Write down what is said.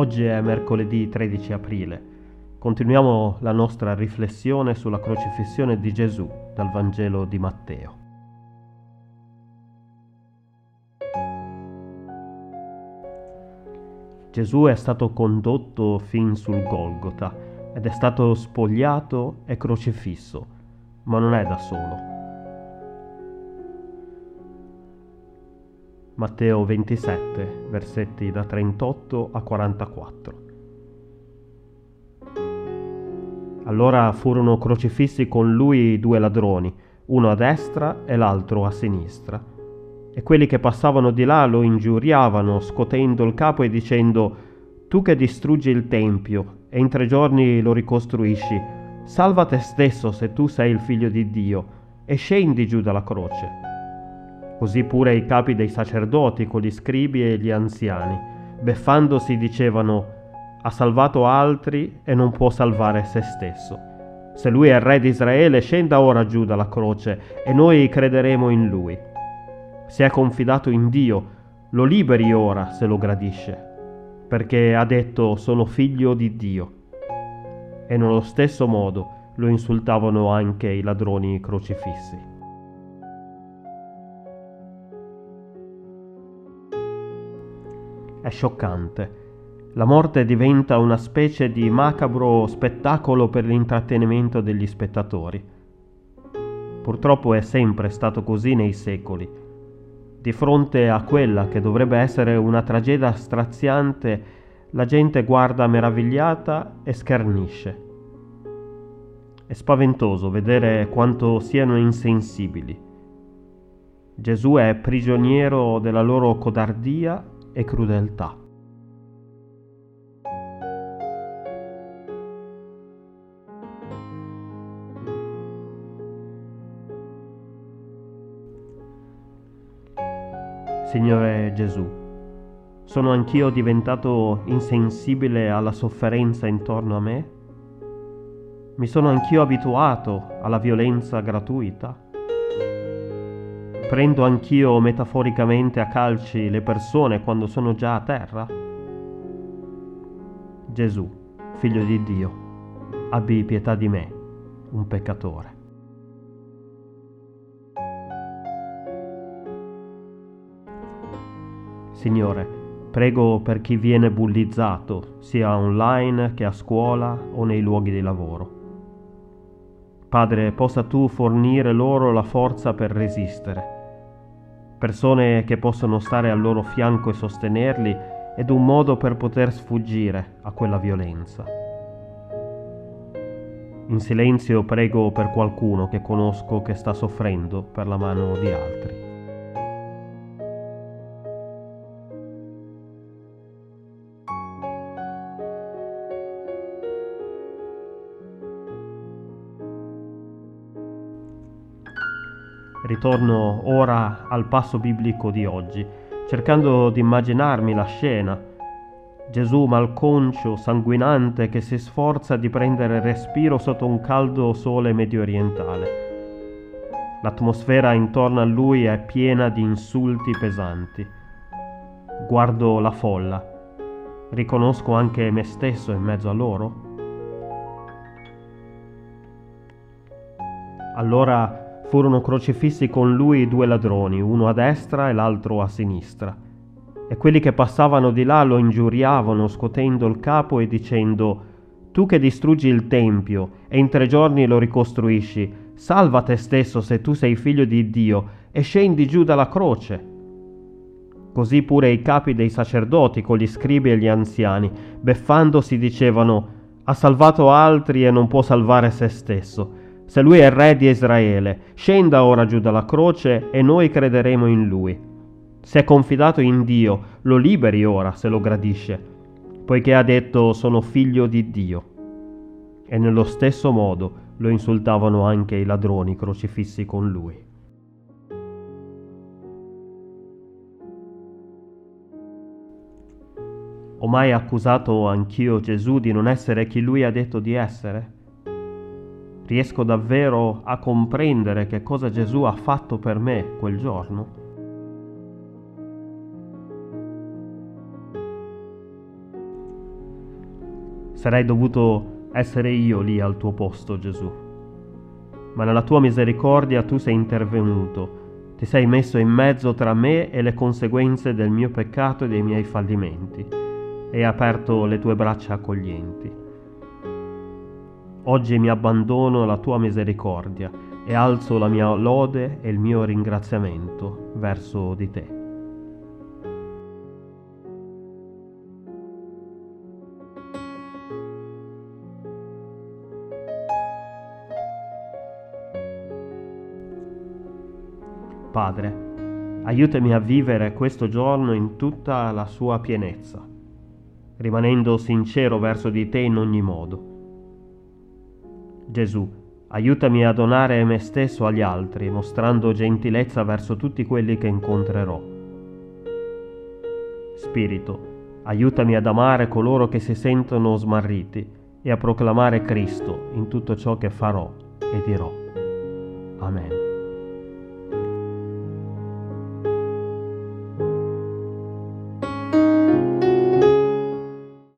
Oggi è mercoledì 13 aprile. Continuiamo la nostra riflessione sulla crocifissione di Gesù dal Vangelo di Matteo. Gesù è stato condotto fin sul Golgota ed è stato spogliato e crocifisso, ma non è da solo. Matteo 27, versetti da 38 a 44. Allora furono crocifissi con lui due ladroni, uno a destra e l'altro a sinistra. E quelli che passavano di là lo ingiuriavano, scotendo il capo e dicendo, Tu che distruggi il Tempio e in tre giorni lo ricostruisci, salva te stesso se tu sei il figlio di Dio, e scendi giù dalla croce. Così pure i capi dei sacerdoti con gli scribi e gli anziani, beffandosi dicevano, ha salvato altri e non può salvare se stesso. Se lui è il re di Israele, scenda ora giù dalla croce e noi crederemo in lui. Se è confidato in Dio, lo liberi ora se lo gradisce, perché ha detto sono figlio di Dio. E nello stesso modo lo insultavano anche i ladroni crocifissi. È scioccante. La morte diventa una specie di macabro spettacolo per l'intrattenimento degli spettatori. Purtroppo è sempre stato così nei secoli. Di fronte a quella che dovrebbe essere una tragedia straziante, la gente guarda meravigliata e schernisce. È spaventoso vedere quanto siano insensibili. Gesù è prigioniero della loro codardia e crudeltà. Signore Gesù, sono anch'io diventato insensibile alla sofferenza intorno a me? Mi sono anch'io abituato alla violenza gratuita? Prendo anch'io metaforicamente a calci le persone quando sono già a terra? Gesù, figlio di Dio, abbi pietà di me, un peccatore. Signore, prego per chi viene bullizzato, sia online che a scuola o nei luoghi di lavoro. Padre, possa tu fornire loro la forza per resistere persone che possono stare al loro fianco e sostenerli ed un modo per poter sfuggire a quella violenza. In silenzio prego per qualcuno che conosco che sta soffrendo per la mano di altri. Ritorno ora al passo biblico di oggi, cercando di immaginarmi la scena. Gesù malconcio, sanguinante, che si sforza di prendere respiro sotto un caldo sole medio orientale. L'atmosfera intorno a lui è piena di insulti pesanti. Guardo la folla. Riconosco anche me stesso in mezzo a loro. Allora furono crocifissi con lui due ladroni, uno a destra e l'altro a sinistra. E quelli che passavano di là lo ingiuriavano, scotendo il capo e dicendo, Tu che distruggi il Tempio e in tre giorni lo ricostruisci, salva te stesso se tu sei figlio di Dio e scendi giù dalla croce. Così pure i capi dei sacerdoti con gli scribi e gli anziani, beffandosi, dicevano, Ha salvato altri e non può salvare se stesso se lui è re di Israele, scenda ora giù dalla croce e noi crederemo in lui. Se è confidato in Dio, lo liberi ora se lo gradisce, poiché ha detto sono figlio di Dio. E nello stesso modo lo insultavano anche i ladroni crocifissi con lui. Ho mai accusato anch'io Gesù di non essere chi lui ha detto di essere? Riesco davvero a comprendere che cosa Gesù ha fatto per me quel giorno? Sarei dovuto essere io lì al tuo posto, Gesù. Ma nella tua misericordia tu sei intervenuto, ti sei messo in mezzo tra me e le conseguenze del mio peccato e dei miei fallimenti, e hai aperto le tue braccia accoglienti. Oggi mi abbandono alla tua misericordia e alzo la mia lode e il mio ringraziamento verso di te. Padre, aiutami a vivere questo giorno in tutta la sua pienezza, rimanendo sincero verso di te in ogni modo. Gesù, aiutami a donare me stesso agli altri, mostrando gentilezza verso tutti quelli che incontrerò. Spirito, aiutami ad amare coloro che si sentono smarriti e a proclamare Cristo in tutto ciò che farò e dirò. Amen.